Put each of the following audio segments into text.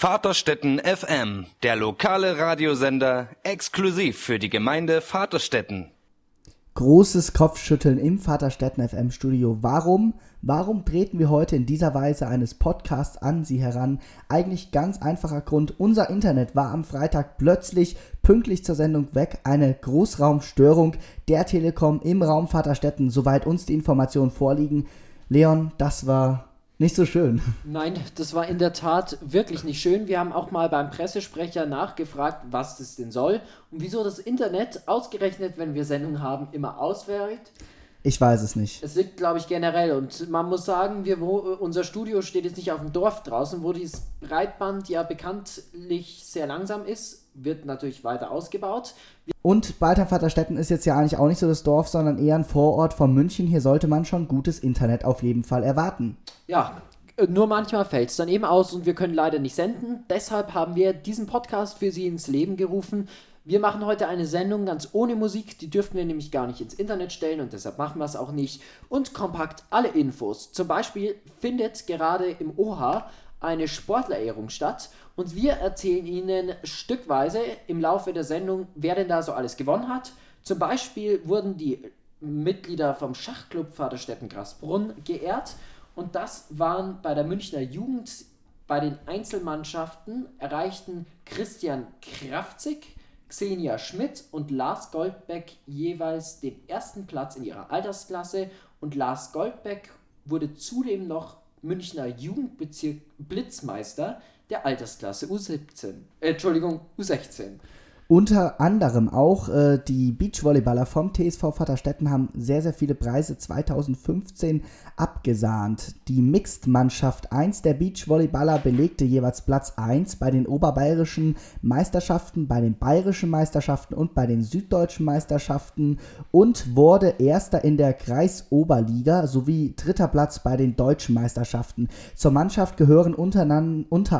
Vaterstetten FM, der lokale Radiosender, exklusiv für die Gemeinde Vaterstetten. Großes Kopfschütteln im Vaterstetten FM Studio. Warum? Warum treten wir heute in dieser Weise eines Podcasts an Sie heran? Eigentlich ganz einfacher Grund. Unser Internet war am Freitag plötzlich pünktlich zur Sendung weg. Eine Großraumstörung der Telekom im Raum Vaterstetten, soweit uns die Informationen vorliegen. Leon, das war nicht so schön. Nein, das war in der Tat wirklich nicht schön. Wir haben auch mal beim Pressesprecher nachgefragt, was das denn soll und wieso das Internet ausgerechnet, wenn wir Sendungen haben, immer ausfällt. Ich weiß es nicht. Es liegt, glaube ich, generell. Und man muss sagen, wir, wo, unser Studio steht jetzt nicht auf dem Dorf draußen, wo dieses Breitband ja bekanntlich sehr langsam ist, wird natürlich weiter ausgebaut. Und Baltervaterstetten ist jetzt ja eigentlich auch nicht so das Dorf, sondern eher ein Vorort von München. Hier sollte man schon gutes Internet auf jeden Fall erwarten. Ja, nur manchmal fällt es dann eben aus und wir können leider nicht senden. Deshalb haben wir diesen Podcast für Sie ins Leben gerufen. Wir machen heute eine Sendung ganz ohne Musik, die dürften wir nämlich gar nicht ins Internet stellen und deshalb machen wir es auch nicht. Und kompakt alle Infos. Zum Beispiel findet gerade im OHA eine Sportlerehrung statt und wir erzählen Ihnen stückweise im Laufe der Sendung, wer denn da so alles gewonnen hat. Zum Beispiel wurden die Mitglieder vom Schachclub Vaterstetten Grasbrunn geehrt. Und das waren bei der Münchner Jugend bei den Einzelmannschaften erreichten Christian Krafzig, Xenia Schmidt und Lars Goldbeck jeweils den ersten Platz in ihrer Altersklasse. Und Lars Goldbeck wurde zudem noch Münchner Jugendbezirk Blitzmeister der Altersklasse U17. Äh, Entschuldigung, U16. Unter anderem auch äh, die Beachvolleyballer vom TSV Vaterstetten haben sehr, sehr viele Preise 2015 abgesahnt. Die Mixed-Mannschaft 1 der Beachvolleyballer belegte jeweils Platz 1 bei den oberbayerischen Meisterschaften, bei den bayerischen Meisterschaften und bei den süddeutschen Meisterschaften und wurde erster in der Kreisoberliga sowie dritter Platz bei den deutschen Meisterschaften. Zur Mannschaft gehören unter,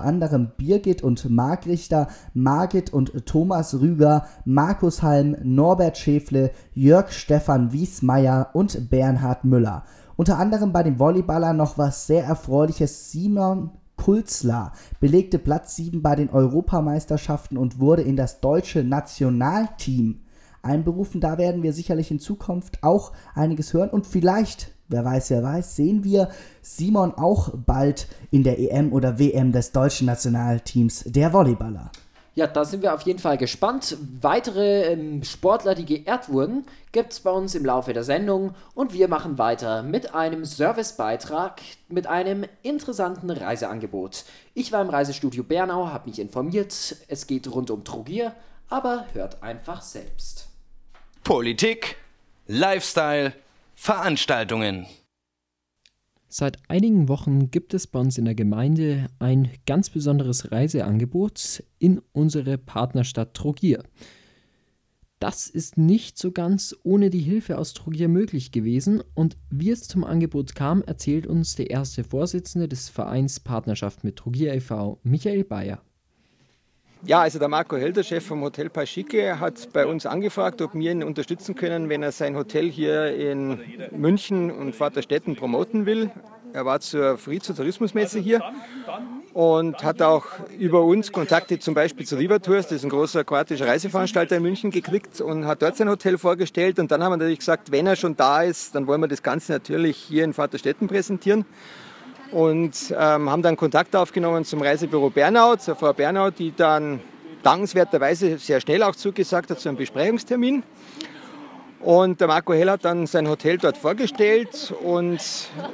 anderem Birgit und Margrichter, Margit und Thomas Rüger, Markus Halm, Norbert Schäfle, Jörg Stefan Wiesmeier und Bernhard Müller. Unter anderem bei den Volleyballern noch was sehr Erfreuliches. Simon Pulsler belegte Platz 7 bei den Europameisterschaften und wurde in das deutsche Nationalteam einberufen. Da werden wir sicherlich in Zukunft auch einiges hören und vielleicht, wer weiß, wer weiß, sehen wir Simon auch bald in der EM oder WM des deutschen Nationalteams der Volleyballer. Ja, da sind wir auf jeden Fall gespannt. Weitere ähm, Sportler, die geehrt wurden, gibt es bei uns im Laufe der Sendung und wir machen weiter mit einem Servicebeitrag, mit einem interessanten Reiseangebot. Ich war im Reisestudio Bernau, habe mich informiert, es geht rund um Trogier, aber hört einfach selbst. Politik, Lifestyle, Veranstaltungen. Seit einigen Wochen gibt es bei uns in der Gemeinde ein ganz besonderes Reiseangebot in unsere Partnerstadt Trogier. Das ist nicht so ganz ohne die Hilfe aus Trogier möglich gewesen und wie es zum Angebot kam, erzählt uns der erste Vorsitzende des Vereins Partnerschaft mit Trogier e.V., Michael Bayer. Ja, also der Marco Helder, Chef vom Hotel Paschicke, hat bei uns angefragt, ob wir ihn unterstützen können, wenn er sein Hotel hier in München und Vaterstetten promoten will. Er war zur Fried zur Tourismusmesse hier und hat auch über uns Kontakte zum Beispiel zu River Tours, das ist ein großer kroatischer Reiseveranstalter in München, gekriegt und hat dort sein Hotel vorgestellt. Und dann haben wir natürlich gesagt, wenn er schon da ist, dann wollen wir das Ganze natürlich hier in Vaterstetten präsentieren und ähm, haben dann Kontakt aufgenommen zum Reisebüro Bernau, zur Frau Bernau, die dann dankenswerterweise sehr schnell auch zugesagt hat zu einem Besprechungstermin. Und der Marco Hell hat dann sein Hotel dort vorgestellt und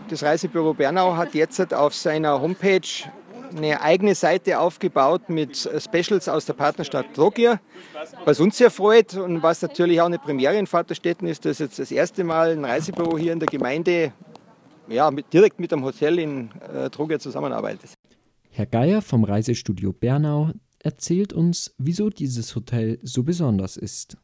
das Reisebüro Bernau hat jetzt auf seiner Homepage eine eigene Seite aufgebaut mit Specials aus der Partnerstadt Trogir, was uns sehr freut und was natürlich auch eine Premiere in Vaterstetten ist, dass jetzt das erste Mal ein Reisebüro hier in der Gemeinde ja, mit, direkt mit dem Hotel in äh, Trogir zusammenarbeitet. Herr Geier vom Reisestudio Bernau erzählt uns, wieso dieses Hotel so besonders ist.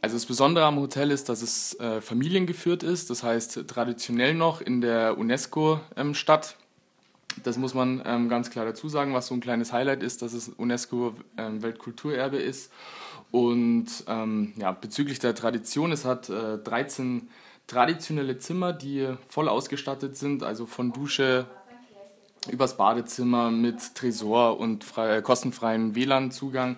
Also das Besondere am Hotel ist, dass es äh, familiengeführt ist, das heißt traditionell noch in der UNESCO-Stadt. Ähm, das muss man ähm, ganz klar dazu sagen, was so ein kleines Highlight ist, dass es UNESCO-Weltkulturerbe ähm, ist. Und ähm, ja, bezüglich der Tradition, es hat äh, 13 traditionelle Zimmer, die voll ausgestattet sind, also von Dusche, übers Badezimmer mit Tresor und frei, äh, kostenfreien WLAN-Zugang.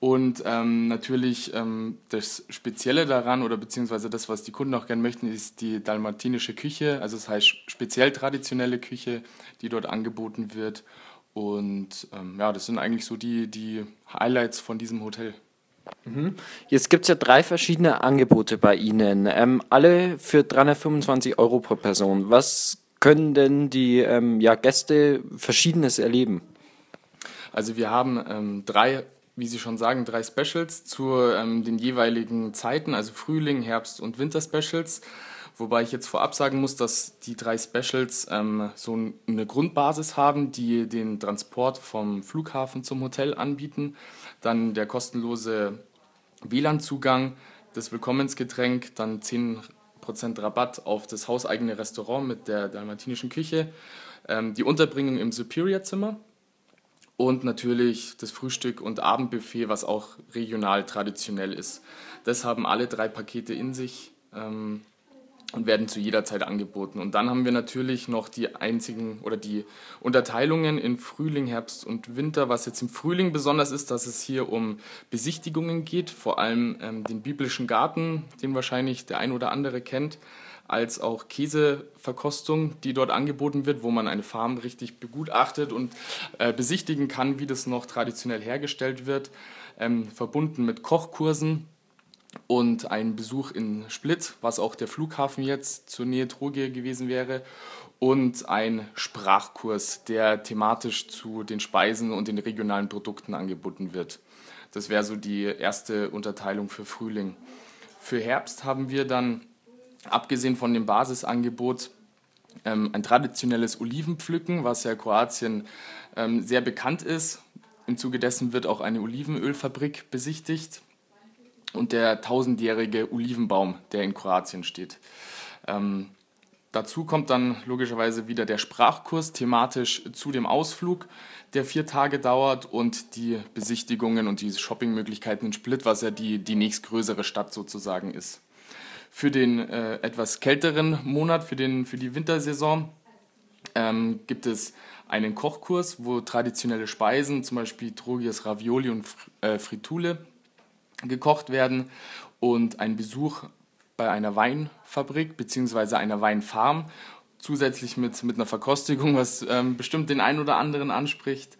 Und ähm, natürlich ähm, das Spezielle daran oder beziehungsweise das, was die Kunden auch gerne möchten, ist die dalmatinische Küche, also das heißt speziell traditionelle Küche, die dort angeboten wird. Und ähm, ja, das sind eigentlich so die, die Highlights von diesem Hotel. Mhm. Jetzt gibt es ja drei verschiedene Angebote bei Ihnen, ähm, alle für 325 Euro pro Person. Was können denn die ähm, ja, Gäste Verschiedenes erleben? Also wir haben ähm, drei wie Sie schon sagen, drei Specials zu ähm, den jeweiligen Zeiten, also Frühling, Herbst und Winter-Specials. Wobei ich jetzt vorab sagen muss, dass die drei Specials ähm, so eine Grundbasis haben, die den Transport vom Flughafen zum Hotel anbieten. Dann der kostenlose WLAN-Zugang, das Willkommensgetränk, dann 10% Rabatt auf das hauseigene Restaurant mit der dalmatinischen Küche, ähm, die Unterbringung im Superior-Zimmer und natürlich das Frühstück und Abendbuffet, was auch regional traditionell ist. Das haben alle drei Pakete in sich ähm, und werden zu jeder Zeit angeboten. Und dann haben wir natürlich noch die einzigen oder die Unterteilungen in Frühling, Herbst und Winter. Was jetzt im Frühling besonders ist, dass es hier um Besichtigungen geht, vor allem ähm, den biblischen Garten, den wahrscheinlich der ein oder andere kennt als auch Käseverkostung, die dort angeboten wird, wo man eine Farm richtig begutachtet und äh, besichtigen kann, wie das noch traditionell hergestellt wird, ähm, verbunden mit Kochkursen und ein Besuch in Split, was auch der Flughafen jetzt zur Nähe Trogier gewesen wäre, und ein Sprachkurs, der thematisch zu den Speisen und den regionalen Produkten angeboten wird. Das wäre so die erste Unterteilung für Frühling. Für Herbst haben wir dann abgesehen von dem Basisangebot ähm, ein traditionelles Olivenpflücken, was ja Kroatien ähm, sehr bekannt ist. Im Zuge dessen wird auch eine Olivenölfabrik besichtigt und der tausendjährige Olivenbaum, der in Kroatien steht. Ähm, dazu kommt dann logischerweise wieder der Sprachkurs thematisch zu dem Ausflug, der vier Tage dauert und die Besichtigungen und die Shoppingmöglichkeiten in Split, was ja die, die nächstgrößere Stadt sozusagen ist für den äh, etwas kälteren Monat, für, den, für die Wintersaison, ähm, gibt es einen Kochkurs, wo traditionelle Speisen, zum Beispiel Trogias Ravioli und äh, Fritule, gekocht werden und ein Besuch bei einer Weinfabrik bzw. einer Weinfarm, zusätzlich mit, mit einer Verkostigung, was ähm, bestimmt den einen oder anderen anspricht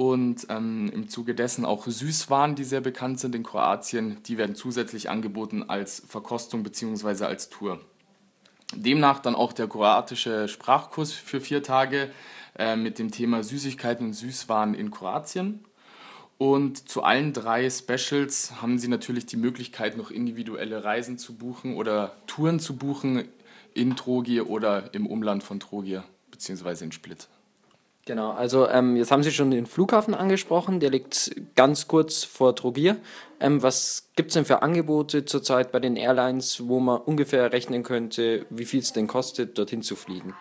und ähm, im Zuge dessen auch Süßwaren, die sehr bekannt sind in Kroatien, die werden zusätzlich angeboten als Verkostung bzw. als Tour. Demnach dann auch der kroatische Sprachkurs für vier Tage äh, mit dem Thema Süßigkeiten und Süßwaren in Kroatien. Und zu allen drei Specials haben Sie natürlich die Möglichkeit, noch individuelle Reisen zu buchen oder Touren zu buchen in Trogir oder im Umland von Trogir bzw. in Split. Genau, also ähm, jetzt haben Sie schon den Flughafen angesprochen, der liegt ganz kurz vor Trogier. Ähm, was gibt es denn für Angebote zurzeit bei den Airlines, wo man ungefähr rechnen könnte, wie viel es denn kostet, dorthin zu fliegen?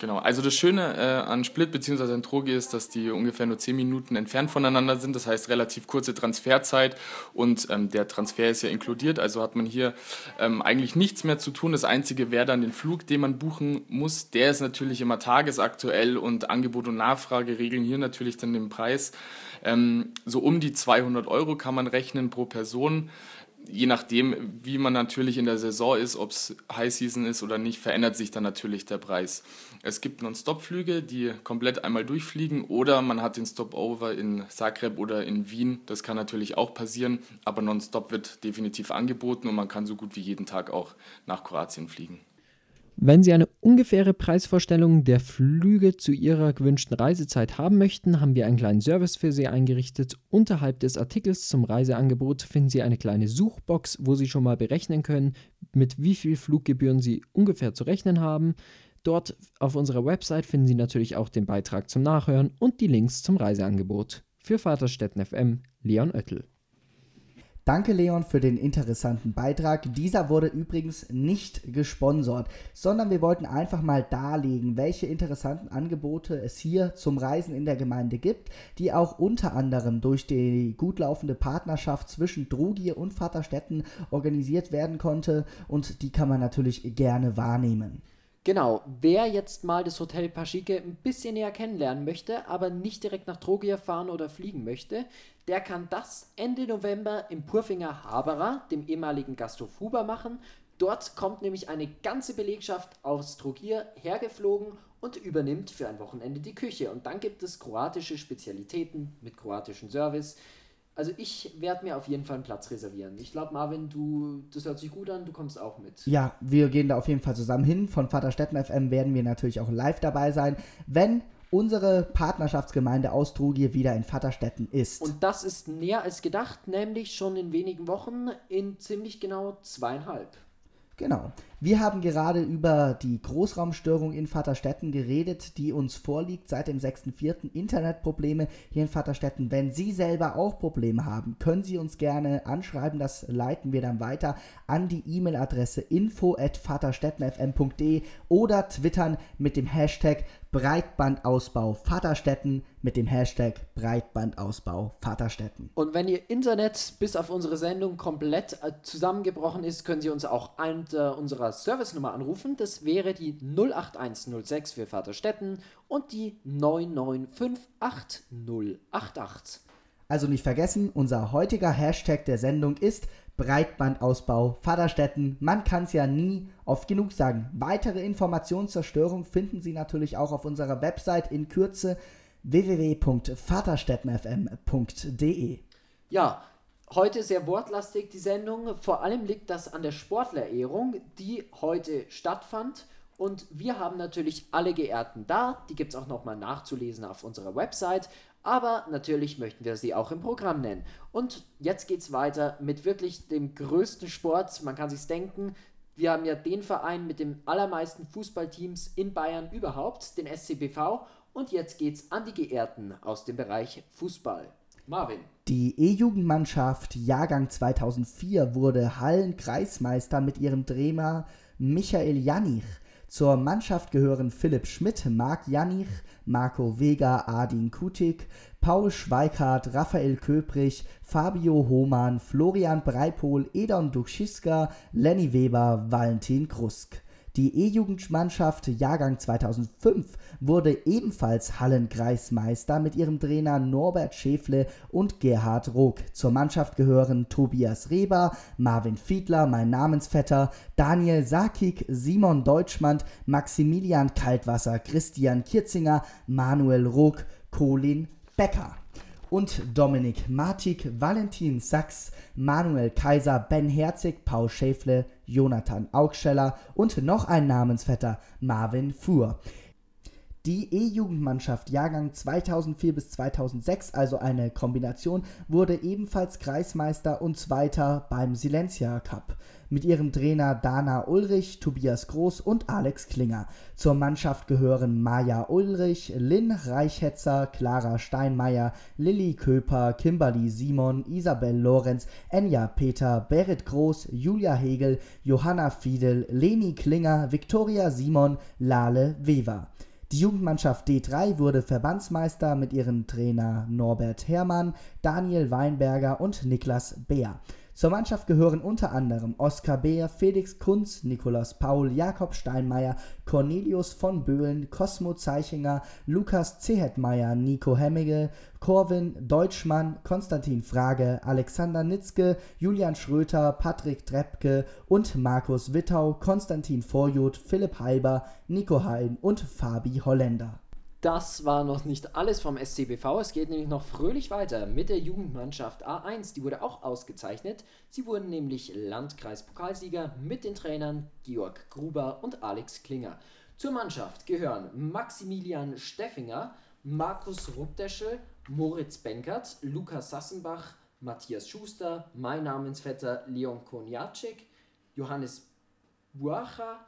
Genau, also das Schöne äh, an Split bzw. an Trogi ist, dass die ungefähr nur 10 Minuten entfernt voneinander sind, das heißt relativ kurze Transferzeit und ähm, der Transfer ist ja inkludiert, also hat man hier ähm, eigentlich nichts mehr zu tun. Das Einzige wäre dann den Flug, den man buchen muss. Der ist natürlich immer tagesaktuell und Angebot und Nachfrage regeln hier natürlich dann den Preis. Ähm, so um die 200 Euro kann man rechnen pro Person je nachdem, wie man natürlich in der Saison ist, ob es High Season ist oder nicht, verändert sich dann natürlich der Preis. Es gibt Non-Stop-Flüge, die komplett einmal durchfliegen oder man hat den Stopover in Zagreb oder in Wien. Das kann natürlich auch passieren, aber Non-Stop wird definitiv angeboten und man kann so gut wie jeden Tag auch nach Kroatien fliegen. Wenn Sie eine ungefähre Preisvorstellung der Flüge zu Ihrer gewünschten Reisezeit haben möchten, haben wir einen kleinen Service für Sie eingerichtet. Unterhalb des Artikels zum Reiseangebot finden Sie eine kleine Suchbox, wo Sie schon mal berechnen können, mit wie viel Fluggebühren Sie ungefähr zu rechnen haben. Dort auf unserer Website finden Sie natürlich auch den Beitrag zum Nachhören und die Links zum Reiseangebot. Für Vaterstetten FM, Leon Oettel. Danke Leon für den interessanten Beitrag. Dieser wurde übrigens nicht gesponsert, sondern wir wollten einfach mal darlegen, welche interessanten Angebote es hier zum Reisen in der Gemeinde gibt, die auch unter anderem durch die gut laufende Partnerschaft zwischen Drugir und Vaterstetten organisiert werden konnte und die kann man natürlich gerne wahrnehmen. Genau, wer jetzt mal das Hotel Paschike ein bisschen näher kennenlernen möchte, aber nicht direkt nach Trogia fahren oder fliegen möchte, der kann das Ende November im Purfinger Haberer, dem ehemaligen Gasthof Huber, machen. Dort kommt nämlich eine ganze Belegschaft aus Trogier hergeflogen und übernimmt für ein Wochenende die Küche. Und dann gibt es kroatische Spezialitäten mit kroatischem Service. Also ich werde mir auf jeden Fall einen Platz reservieren. Ich glaube, Marvin, du, das hört sich gut an, du kommst auch mit. Ja, wir gehen da auf jeden Fall zusammen hin. Von Vaterstetten FM werden wir natürlich auch live dabei sein, wenn unsere Partnerschaftsgemeinde aus Trugir wieder in Vaterstetten ist. Und das ist näher als gedacht, nämlich schon in wenigen Wochen, in ziemlich genau zweieinhalb. Genau. Wir haben gerade über die Großraumstörung in Vaterstetten geredet, die uns vorliegt seit dem 6.4. Internetprobleme hier in Vaterstetten. Wenn Sie selber auch Probleme haben, können Sie uns gerne anschreiben. Das leiten wir dann weiter an die E-Mail-Adresse info@vaterstettenfm.de oder twittern mit dem Hashtag Breitbandausbau Vaterstetten mit dem Hashtag Breitbandausbau Vaterstetten. Und wenn Ihr Internet bis auf unsere Sendung komplett äh, zusammengebrochen ist, können Sie uns auch unter unserer Service-Nummer anrufen. Das wäre die 08106 für Vaterstetten und die 9958088. Also nicht vergessen, unser heutiger Hashtag der Sendung ist Breitbandausbau Vaterstetten. Man kann es ja nie oft genug sagen. Weitere Informationen zur Störung finden Sie natürlich auch auf unserer Website in Kürze www.vaterstettenfm.de. Ja, heute sehr wortlastig die Sendung. Vor allem liegt das an der Sportlerehrung, die heute stattfand. Und wir haben natürlich alle Geehrten da. Die gibt es auch nochmal nachzulesen auf unserer Website. Aber natürlich möchten wir sie auch im Programm nennen. Und jetzt geht es weiter mit wirklich dem größten Sport. Man kann sich denken, wir haben ja den Verein mit den allermeisten Fußballteams in Bayern überhaupt, den SCBV. Und jetzt geht's an die Geehrten aus dem Bereich Fußball. Marvin. Die E-Jugendmannschaft Jahrgang 2004 wurde Hallenkreismeister mit ihrem Trainer Michael Janich. Zur Mannschaft gehören Philipp Schmidt, Marc Janich, Marco Vega, Adin Kutik, Paul Schweikart, Raphael Köprich, Fabio Hohmann, Florian Breipol, Edon Dukschiska, Lenny Weber, Valentin Krusk. Die E-Jugendmannschaft Jahrgang 2005 wurde ebenfalls Hallenkreismeister mit ihrem Trainer Norbert Schäfle und Gerhard Rook. Zur Mannschaft gehören Tobias Reber, Marvin Fiedler, mein Namensvetter, Daniel Sakik, Simon Deutschmann, Maximilian Kaltwasser, Christian Kirzinger, Manuel Rook, Colin Becker und Dominik Martik, Valentin Sachs, Manuel Kaiser, Ben Herzig, Paul Schäfle, Jonathan Augscheller und noch ein Namensvetter, Marvin Fuhr. Die E-Jugendmannschaft Jahrgang 2004 bis 2006, also eine Kombination, wurde ebenfalls Kreismeister und Zweiter beim Silencia Cup mit ihrem Trainer Dana Ulrich, Tobias Groß und Alex Klinger. Zur Mannschaft gehören Maja Ulrich, Lynn Reichhetzer, Clara Steinmeier, Lilly Köper, Kimberly Simon, Isabel Lorenz, Enja Peter, Berit Groß, Julia Hegel, Johanna Fiedel, Leni Klinger, Viktoria Simon, Lale Weber. Die Jugendmannschaft D3 wurde Verbandsmeister mit ihrem Trainer Norbert Herrmann, Daniel Weinberger und Niklas Beer. Zur Mannschaft gehören unter anderem Oskar Beer, Felix Kunz, Nikolaus Paul, Jakob Steinmeier, Cornelius von Böhlen, Cosmo Zeichinger, Lukas Zehetmeier, Nico Hemmige, Corwin Deutschmann, Konstantin Frage, Alexander Nitzke, Julian Schröter, Patrick Treppke und Markus Wittau, Konstantin Vorjud, Philipp Halber, Nico Hein und Fabi Holländer. Das war noch nicht alles vom SCBV. Es geht nämlich noch fröhlich weiter mit der Jugendmannschaft A1. Die wurde auch ausgezeichnet. Sie wurden nämlich Landkreispokalsieger mit den Trainern Georg Gruber und Alex Klinger. Zur Mannschaft gehören Maximilian Steffinger, Markus Rupdeschel, Moritz Benkert, Lukas Sassenbach, Matthias Schuster, mein Namensvetter Leon Konjacek, Johannes Buacha,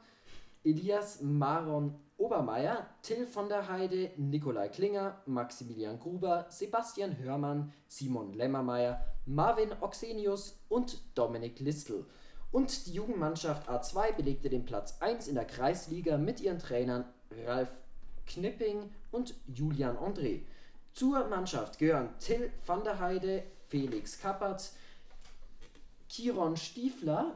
Elias Maron Obermeier, Till von der Heide, Nikolai Klinger, Maximilian Gruber, Sebastian Hörmann, Simon Lemmermeier, Marvin Oxenius und Dominik Listel. Und die Jugendmannschaft A2 belegte den Platz 1 in der Kreisliga mit ihren Trainern Ralf Knipping und Julian André. Zur Mannschaft gehören Till van der Heide, Felix Kappert, Kiron Stiefler,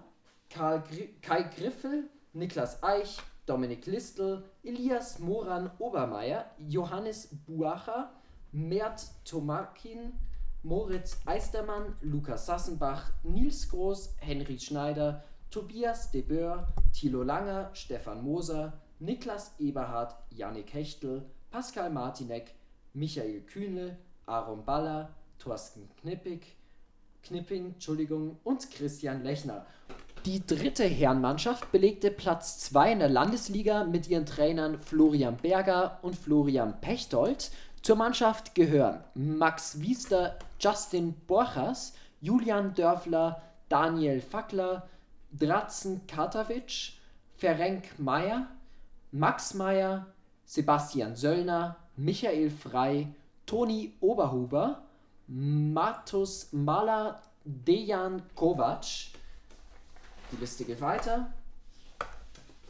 Karl Gri Kai Griffel, Niklas Eich, Dominik Listel, Elias Moran Obermeier, Johannes Buacher, Mert Tomakin, Moritz Eistermann, Lukas Sassenbach, Nils Groß, Henry Schneider, Tobias de Boer, Thilo Langer, Stefan Moser, Niklas Eberhard, Yannick Hechtel, Pascal Martinek, Michael Kühnle, Aaron Baller, Thorsten Knippig, Knipping, Entschuldigung, und Christian Lechner. Die dritte Herrenmannschaft belegte Platz 2 in der Landesliga mit ihren Trainern Florian Berger und Florian Pechtold. Zur Mannschaft gehören Max Wiester, Justin Borchers, Julian Dörfler, Daniel Fackler, Dratzen Katavic, Ferenc Meyer, Max Meyer, Sebastian Söllner, Michael Frei, Toni Oberhuber, Matus Mala, Dejan Kovac. Die Liste geht weiter.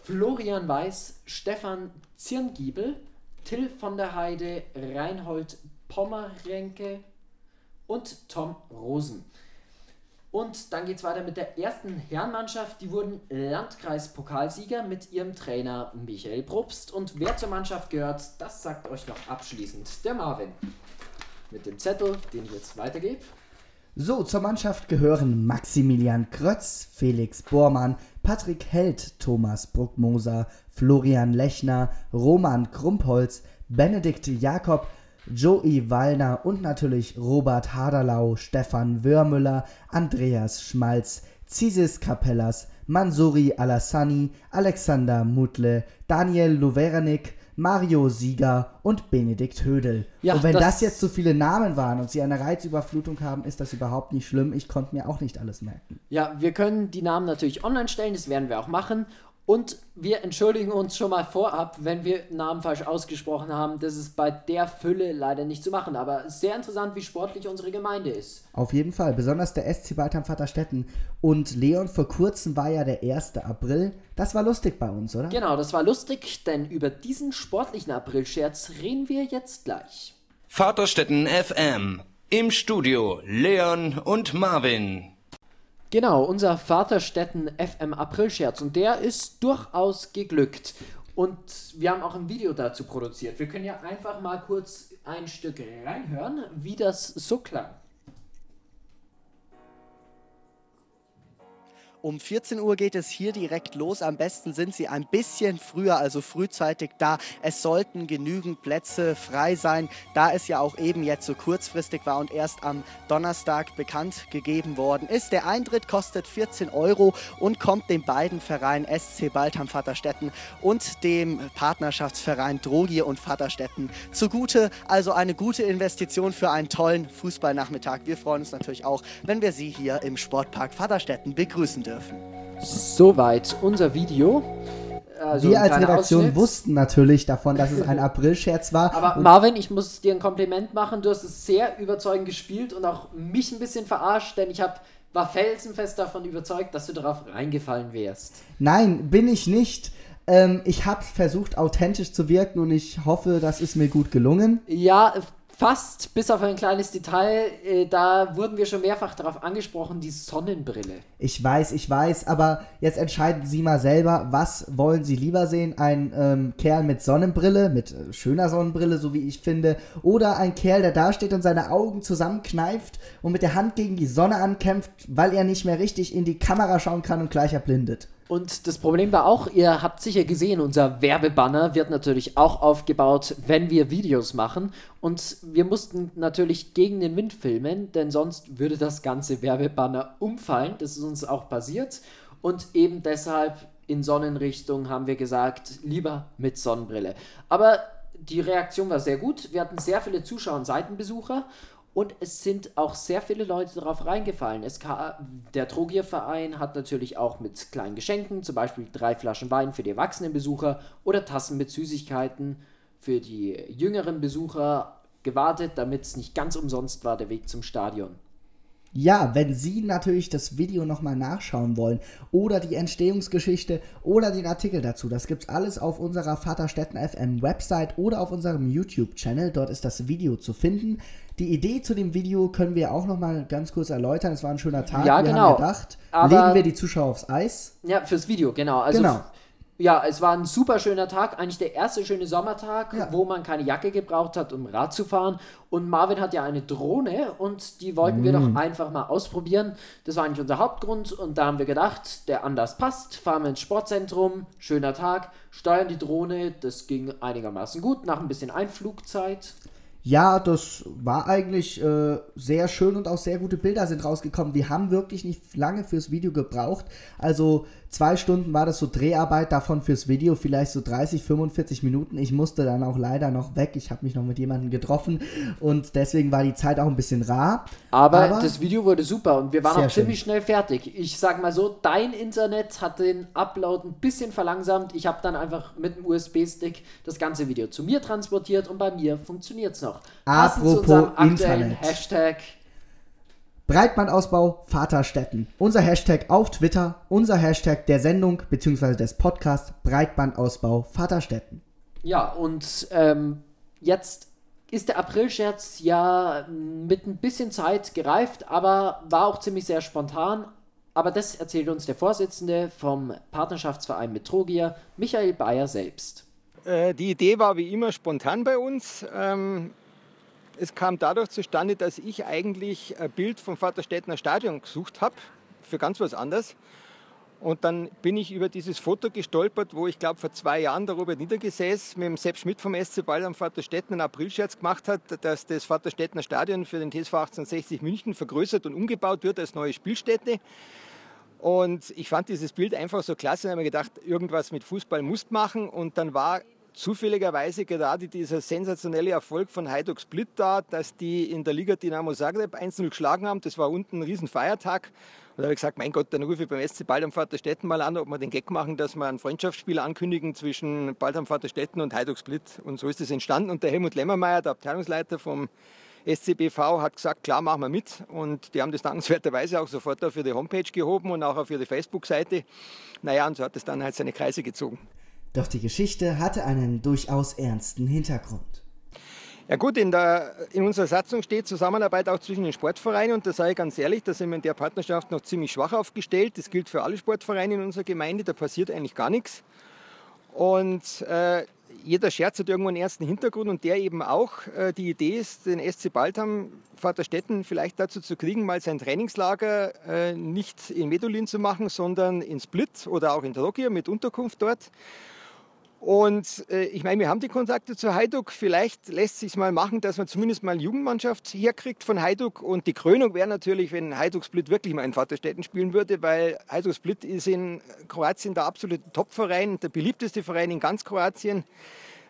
Florian Weiß, Stefan Zirngiebel, Till von der Heide, Reinhold Pommerenke und Tom Rosen. Und dann geht es weiter mit der ersten Herrenmannschaft. Die wurden Landkreispokalsieger mit ihrem Trainer Michael Probst. Und wer zur Mannschaft gehört, das sagt euch noch abschließend der Marvin. Mit dem Zettel, den ich jetzt weitergebe. So, zur Mannschaft gehören Maximilian Krötz, Felix Bormann, Patrick Held, Thomas Bruckmoser, Florian Lechner, Roman Krumpholz, Benedikt Jakob, Joey Wallner und natürlich Robert Haderlau, Stefan Wörmüller, Andreas Schmalz, Zisis Capellas, Mansuri Alassani, Alexander Mutle, Daniel Luverenik, Mario Sieger und Benedikt Hödel. Ja, und wenn das, das- jetzt so viele Namen waren und sie eine Reizüberflutung haben, ist das überhaupt nicht schlimm. Ich konnte mir auch nicht alles merken. Ja, wir können die Namen natürlich online stellen, das werden wir auch machen. Und wir entschuldigen uns schon mal vorab, wenn wir Namen falsch ausgesprochen haben. Das ist bei der Fülle leider nicht zu machen. Aber sehr interessant, wie sportlich unsere Gemeinde ist. Auf jeden Fall, besonders der SC Baltham Vaterstetten. Und Leon, vor kurzem war ja der 1. April. Das war lustig bei uns, oder? Genau, das war lustig, denn über diesen sportlichen Aprilscherz reden wir jetzt gleich. Vaterstetten FM. Im Studio Leon und Marvin. Genau, unser Vaterstetten FM Aprilscherz und der ist durchaus geglückt. Und wir haben auch ein Video dazu produziert. Wir können ja einfach mal kurz ein Stück reinhören, wie das so klang. Um 14 Uhr geht es hier direkt los. Am besten sind Sie ein bisschen früher, also frühzeitig da. Es sollten genügend Plätze frei sein, da es ja auch eben jetzt so kurzfristig war und erst am Donnerstag bekannt gegeben worden ist. Der Eintritt kostet 14 Euro und kommt den beiden Vereinen SC Baltham Vaterstetten und dem Partnerschaftsverein Drogier und Vaterstetten zugute. Also eine gute Investition für einen tollen Fußballnachmittag. Wir freuen uns natürlich auch, wenn wir Sie hier im Sportpark Vaterstetten begrüßen dürfen. Soweit unser Video. Also Wir als Redaktion Ausschnitt. wussten natürlich davon, dass es ein Aprilscherz war. Aber Marvin, ich muss dir ein Kompliment machen. Du hast es sehr überzeugend gespielt und auch mich ein bisschen verarscht, denn ich hab, war felsenfest davon überzeugt, dass du darauf reingefallen wärst. Nein, bin ich nicht. Ähm, ich habe versucht, authentisch zu wirken und ich hoffe, das ist mir gut gelungen. Ja, fast, bis auf ein kleines Detail. Äh, da wurden wir schon mehrfach darauf angesprochen, die Sonnenbrille. Ich weiß, ich weiß, aber jetzt entscheiden Sie mal selber, was wollen Sie lieber sehen? Ein ähm, Kerl mit Sonnenbrille, mit äh, schöner Sonnenbrille, so wie ich finde, oder ein Kerl, der da steht und seine Augen zusammenkneift und mit der Hand gegen die Sonne ankämpft, weil er nicht mehr richtig in die Kamera schauen kann und gleich erblindet. Und das Problem war auch, ihr habt sicher gesehen, unser Werbebanner wird natürlich auch aufgebaut, wenn wir Videos machen. Und wir mussten natürlich gegen den Wind filmen, denn sonst würde das ganze Werbebanner umfallen. Das ist uns auch passiert. Und eben deshalb in Sonnenrichtung haben wir gesagt, lieber mit Sonnenbrille. Aber die Reaktion war sehr gut. Wir hatten sehr viele Zuschauer und Seitenbesucher. Und es sind auch sehr viele Leute darauf reingefallen. Es ka- der Trogierverein hat natürlich auch mit kleinen Geschenken, zum Beispiel drei Flaschen Wein für die Erwachsenenbesucher oder Tassen mit Süßigkeiten für die jüngeren Besucher gewartet, damit es nicht ganz umsonst war, der Weg zum Stadion. Ja, wenn Sie natürlich das Video nochmal nachschauen wollen oder die Entstehungsgeschichte oder den Artikel dazu, das gibt's alles auf unserer Vaterstetten FM Website oder auf unserem YouTube-Channel. Dort ist das Video zu finden. Die Idee zu dem Video können wir auch nochmal ganz kurz erläutern. Es war ein schöner Tag. Ja, wir genau. haben gedacht, Aber- legen wir die Zuschauer aufs Eis. Ja, fürs Video, genau. Also Genau. Ja, es war ein super schöner Tag, eigentlich der erste schöne Sommertag, Ja. wo man keine Jacke gebraucht hat, um Rad zu fahren. Und Marvin hat ja eine Drohne und die wollten wir doch einfach mal ausprobieren. Das war eigentlich unser Hauptgrund und da haben wir gedacht, der Anlass passt, fahren wir ins Sportzentrum, schöner Tag, steuern die Drohne, das ging einigermaßen gut, nach ein bisschen Einflugzeit. Ja, das war eigentlich äh, sehr schön und auch sehr gute Bilder sind rausgekommen. Wir haben wirklich nicht lange fürs Video gebraucht. Also zwei Stunden war das so Dreharbeit, davon fürs Video vielleicht so 30, 45 Minuten. Ich musste dann auch leider noch weg. Ich habe mich noch mit jemandem getroffen und deswegen war die Zeit auch ein bisschen rar. Aber, Aber- das Video wurde super und wir waren auch ziemlich schnell fertig. Ich sag mal so, dein Internet hat den Upload ein bisschen verlangsamt. Ich habe dann einfach mit dem USB-Stick das ganze Video zu mir transportiert und bei mir funktioniert es noch. Passend zu Apropos unserem aktuellen Internet. Hashtag. Breitbandausbau Vaterstetten. Unser Hashtag auf Twitter, unser Hashtag der Sendung bzw. des Podcasts Breitbandausbau Vaterstetten. Ja, und ähm, jetzt ist der Aprilscherz ja mit ein bisschen Zeit gereift, aber war auch ziemlich sehr spontan. Aber das erzählt uns der Vorsitzende vom Partnerschaftsverein Metrogia, Michael Bayer selbst. Äh, Die Idee war wie immer spontan bei uns. Ähm, Es kam dadurch zustande, dass ich eigentlich ein Bild vom Vaterstädtner Stadion gesucht habe, für ganz was anderes. Und dann bin ich über dieses Foto gestolpert, wo ich glaube vor zwei Jahren der Robert Niedergesäß mit dem Sepp Schmidt vom SC Ball am Vaterstetten einen Aprilscherz gemacht hat, dass das Vaterstettner Stadion für den TSV 1860 München vergrößert und umgebaut wird als neue Spielstätte. Und ich fand dieses Bild einfach so klasse und habe mir gedacht, irgendwas mit Fußball musst machen. Und dann war zufälligerweise gerade dieser sensationelle Erfolg von Hajduk Split da, dass die in der Liga Dynamo Zagreb 1-0 geschlagen haben. Das war unten ein Riesenfeiertag. Und da habe ich gesagt, mein Gott, dann rufe ich beim SC Bald am Vaterstetten mal an, ob wir den Gag machen, dass wir ein Freundschaftsspiel ankündigen zwischen Bald am Vaterstetten und Hajduk Split. Und so ist es entstanden. Und der Helmut Lemmermeier, der Abteilungsleiter vom SCBV hat gesagt, klar, machen wir mit. Und die haben das dankenswerterweise auch sofort auf ihre Homepage gehoben und auch auf ihre Facebook-Seite. Naja, und so hat es dann halt seine Kreise gezogen. Doch die Geschichte hatte einen durchaus ernsten Hintergrund. Ja gut, in, der, in unserer Satzung steht Zusammenarbeit auch zwischen den Sportvereinen und da sage ich ganz ehrlich, da sind wir in der Partnerschaft noch ziemlich schwach aufgestellt. Das gilt für alle Sportvereine in unserer Gemeinde, da passiert eigentlich gar nichts. Und äh, jeder Scherz hat irgendwo einen ernsten Hintergrund und der eben auch. Äh, die Idee ist, den SC Baltham Vaterstetten vielleicht dazu zu kriegen, mal sein Trainingslager äh, nicht in Medulin zu machen, sondern in Split oder auch in Trogir mit Unterkunft dort. Und äh, ich meine, wir haben die Kontakte zu Hajduk. Vielleicht lässt sich mal machen, dass man zumindest mal eine Jugendmannschaft herkriegt von Hajduk. Und die Krönung wäre natürlich, wenn Hajduk Split wirklich mal in Vaterstetten spielen würde, weil Hajduk Split ist in Kroatien der absolute Topverein, der beliebteste Verein in ganz Kroatien.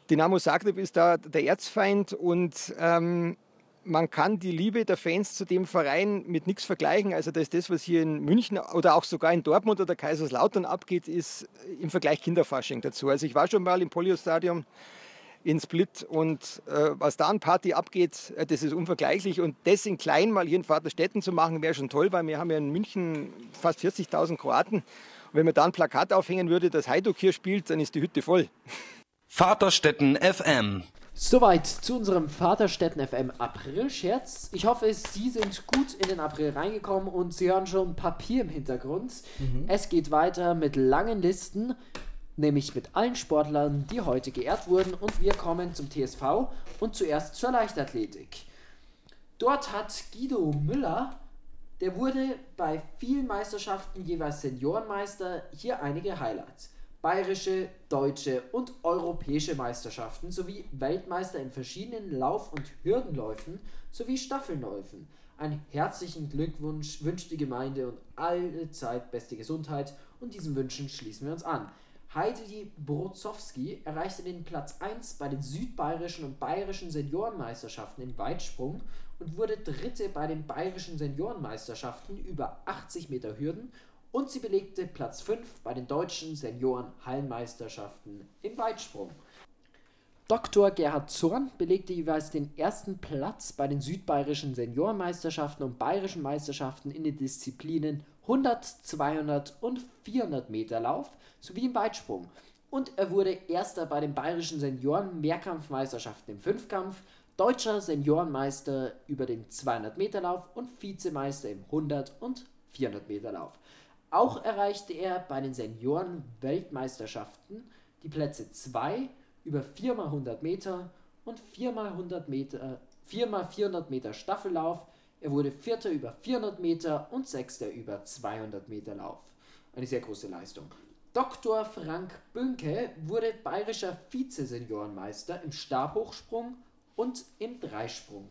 Dynamo Zagreb ist da der Erzfeind und ähm, man kann die Liebe der Fans zu dem Verein mit nichts vergleichen. Also das das, was hier in München oder auch sogar in Dortmund oder Kaiserslautern abgeht, ist im Vergleich Kinderfasching dazu. Also ich war schon mal im Polio-Stadion in Split und äh, was da an Party abgeht, äh, das ist unvergleichlich. Und das in klein mal hier in Vaterstetten zu machen, wäre schon toll, weil wir haben ja in München fast 40.000 Kroaten. Und wenn man da ein Plakat aufhängen würde, dass Hajduk hier spielt, dann ist die Hütte voll. Vaterstetten FM. Soweit zu unserem Vaterstätten FM April-Scherz. Ich hoffe, Sie sind gut in den April reingekommen und Sie hören schon Papier im Hintergrund. Es geht weiter mit langen Listen, nämlich mit allen Sportlern, die heute geehrt wurden. Und wir kommen zum TSV und zuerst zur Leichtathletik. Dort hat Guido Müller, der wurde bei vielen Meisterschaften jeweils Seniorenmeister, hier einige Highlights. Bayerische, deutsche und europäische Meisterschaften sowie Weltmeister in verschiedenen Lauf- und Hürdenläufen sowie Staffelläufen. Einen herzlichen Glückwunsch wünscht die Gemeinde und alle Zeit beste Gesundheit und diesen Wünschen schließen wir uns an. Heidi Brozowski erreichte den Platz 1 bei den südbayerischen und bayerischen Seniorenmeisterschaften im Weitsprung und wurde Dritte bei den bayerischen Seniorenmeisterschaften über 80 Meter Hürden und sie belegte Platz 5 bei den deutschen Senioren-Hallenmeisterschaften im Weitsprung. Dr. Gerhard Zorn belegte jeweils den ersten Platz bei den südbayerischen Seniorenmeisterschaften und bayerischen Meisterschaften in den Disziplinen 100, 200 und 400 Meter Lauf sowie im Weitsprung. Und er wurde Erster bei den bayerischen Senioren-Mehrkampfmeisterschaften im Fünfkampf, deutscher Seniorenmeister über den 200 Meter Lauf und Vizemeister im 100 und 400 Meter Lauf. Auch erreichte er bei den Senioren-Weltmeisterschaften die Plätze 2 über 4x100 Meter und 4x100 Meter, 4x400 Meter Staffellauf. Er wurde Vierter über 400 Meter und Sechster über 200 Meter Lauf. Eine sehr große Leistung. Dr. Frank Bünke wurde bayerischer Vizeseniorenmeister im Stabhochsprung und im Dreisprung.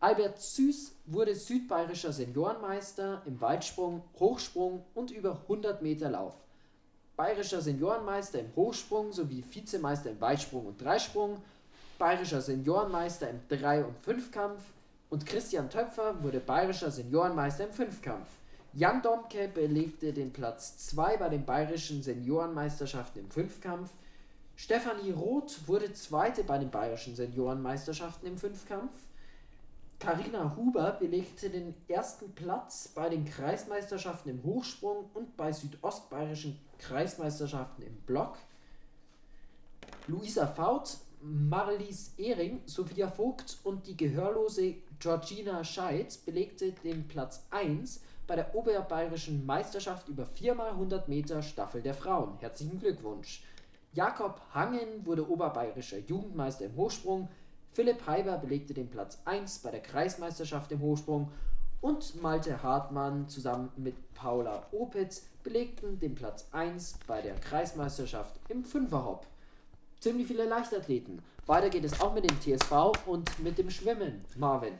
Albert Süß wurde südbayerischer Seniorenmeister im Weitsprung, Hochsprung und über 100 Meter Lauf. Bayerischer Seniorenmeister im Hochsprung sowie Vizemeister im Weitsprung und Dreisprung, Bayerischer Seniorenmeister im Drei- und Fünfkampf und Christian Töpfer wurde Bayerischer Seniorenmeister im Fünfkampf. Jan Domke belegte den Platz 2 bei den Bayerischen Seniorenmeisterschaften im Fünfkampf. Stefanie Roth wurde Zweite bei den Bayerischen Seniorenmeisterschaften im Fünfkampf. Karina Huber belegte den ersten Platz bei den Kreismeisterschaften im Hochsprung und bei südostbayerischen Kreismeisterschaften im Block. Luisa Faut, Marlies Ehring, Sophia Vogt und die gehörlose Georgina Scheitz belegte den Platz 1 bei der Oberbayerischen Meisterschaft über 4x100 Meter Staffel der Frauen. Herzlichen Glückwunsch! Jakob Hangen wurde Oberbayerischer Jugendmeister im Hochsprung, Philipp Heiber belegte den Platz 1 bei der Kreismeisterschaft im Hochsprung und Malte Hartmann zusammen mit Paula Opitz belegten den Platz 1 bei der Kreismeisterschaft im Fünferhop. Ziemlich viele Leichtathleten. Weiter geht es auch mit dem TSV und mit dem Schwimmen. Marvin.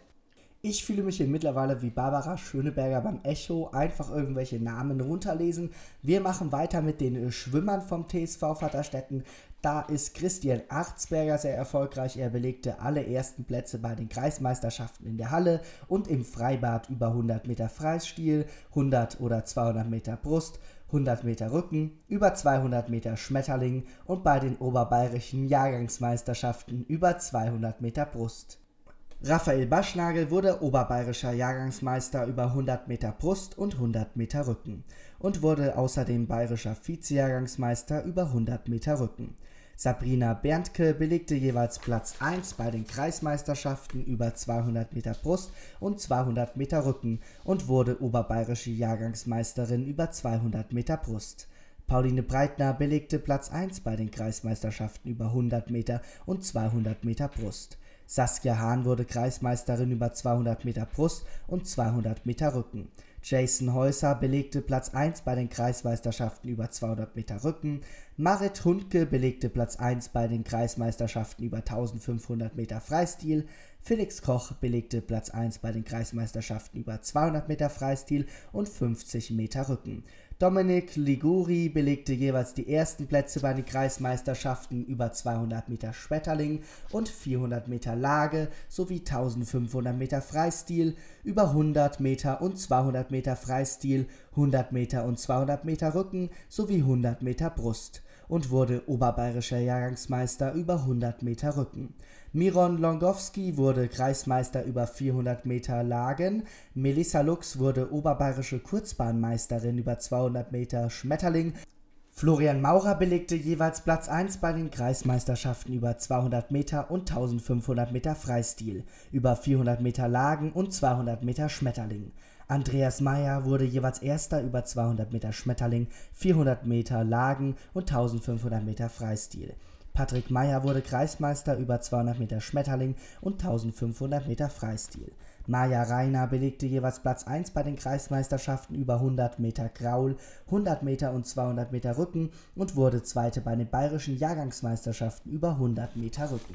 Ich fühle mich hier mittlerweile wie Barbara Schöneberger beim Echo, einfach irgendwelche Namen runterlesen. Wir machen weiter mit den Schwimmern vom TSV Vaterstetten. Da ist Christian Arzberger sehr erfolgreich. Er belegte alle ersten Plätze bei den Kreismeisterschaften in der Halle und im Freibad über 100 Meter Freistil, 100 oder 200 Meter Brust, 100 Meter Rücken, über 200 Meter Schmetterling und bei den oberbayerischen Jahrgangsmeisterschaften über 200 Meter Brust. Raphael Baschnagel wurde oberbayerischer Jahrgangsmeister über 100 Meter Brust und 100 Meter Rücken und wurde außerdem bayerischer Vizejahrgangsmeister über 100 Meter Rücken. Sabrina Berndke belegte jeweils Platz 1 bei den Kreismeisterschaften über 200 Meter Brust und 200 Meter Rücken und wurde oberbayerische Jahrgangsmeisterin über 200 Meter Brust. Pauline Breitner belegte Platz 1 bei den Kreismeisterschaften über 100 Meter und 200 Meter Brust. Saskia Hahn wurde Kreismeisterin über 200 Meter Brust und 200 Meter Rücken. Jason Häuser belegte Platz 1 bei den Kreismeisterschaften über 200 Meter Rücken. Marit Hundke belegte Platz 1 bei den Kreismeisterschaften über 1500 Meter Freistil. Felix Koch belegte Platz 1 bei den Kreismeisterschaften über 200 Meter Freistil und 50 Meter Rücken. Dominik Liguri belegte jeweils die ersten Plätze bei den Kreismeisterschaften über 200 Meter Schmetterling und 400 Meter Lage sowie 1500 Meter Freistil, über 100 Meter und 200 Meter Freistil, 100 Meter und 200 Meter Rücken sowie 100 Meter Brust und wurde oberbayerischer Jahrgangsmeister über 100 Meter Rücken. Miron Longowski wurde Kreismeister über 400 Meter Lagen. Melissa Lux wurde oberbayerische Kurzbahnmeisterin über 200 Meter Schmetterling. Florian Maurer belegte jeweils Platz 1 bei den Kreismeisterschaften über 200 Meter und 1500 Meter Freistil, über 400 Meter Lagen und 200 Meter Schmetterling. Andreas Meyer wurde jeweils Erster über 200 Meter Schmetterling, 400 Meter Lagen und 1500 Meter Freistil. Patrick Meyer wurde Kreismeister über 200 Meter Schmetterling und 1500 Meter Freistil. Maja Reiner belegte jeweils Platz 1 bei den Kreismeisterschaften über 100 Meter Graul, 100 Meter und 200 Meter Rücken und wurde Zweite bei den bayerischen Jahrgangsmeisterschaften über 100 Meter Rücken.